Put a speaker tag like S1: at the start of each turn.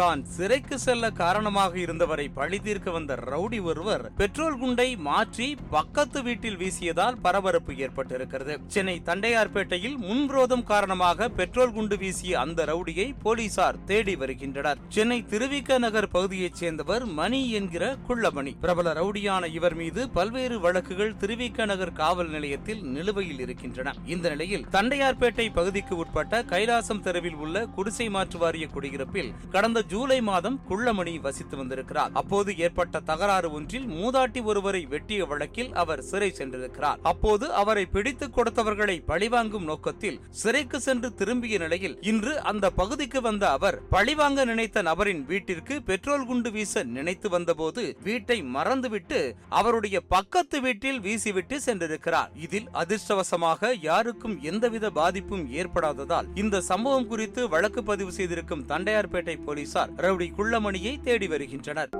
S1: தான் சிறைக்கு செல்ல காரணமாக இருந்தவரை பழி தீர்க்க வந்த ரவுடி ஒருவர் பெட்ரோல் குண்டை மாற்றி பக்கத்து வீட்டில் வீசியதால் பரபரப்பு ஏற்பட்டிருக்கிறது. சென்னை தண்டையார்பேட்டையில் முன்விரோதம் காரணமாக பெட்ரோல் குண்டு வீசிய அந்த ரவுடியை போலீசார் தேடி வருகின்றனர். சென்னை திருவிக்க நகர் பகுதியைச் சேர்ந்தவர் மணி என்கிற குள்ளமணி. பிரபல ரவுடியான இவர் மீது பல்வேறு வழக்குகள் திருவிக்க நகர் காவல் நிலையத்தில் நிலுவையில் இருக்கின்றன. இந்த நிலையில் தண்டையார்பேட்டை பகுதிக்கு உட்பட்ட கைலாசம் தெருவில் உள்ள குடிசை மாற்று வாரிய குடியிருப்பில் கடந்த ஜூலை மாதம் குள்ளமணி வசித்து வந்திருக்கிறார். அப்போது ஏற்பட்ட தகராறு ஒன்றில் மூதாட்டி ஒருவரை வெட்டிய வழக்கில் அவர் சிறை சென்றிருக்கிறார். அப்போது அவரை பிடித்துக் கொடுத்தவர்களை பழிவாங்கும் நோக்கத்தில் சிறைக்கு சென்று திரும்பிய நிலையில் இன்று அந்த பகுதிக்கு வந்த அவர் பழிவாங்க நினைத்த நபரின் வீட்டிற்கு பெட்ரோல் குண்டு வீச நினைத்து வந்தபோது வீட்டை மறந்துவிட்டு அவருடைய பக்கத்து வீட்டில் வீசிவிட்டு சென்றிருக்கிறார். இதில் அதிர்ஷ்டவசமாக யாருக்கும் எந்தவித பாதிப்பும் ஏற்படாததால் இந்த சம்பவம் குறித்து வழக்கு பதிவு செய்திருக்கும் தண்டையார்பேட்டை போலீசார் போலீசார் ரவுடி குள்ளமணியை தேடி வருகின்றனர்.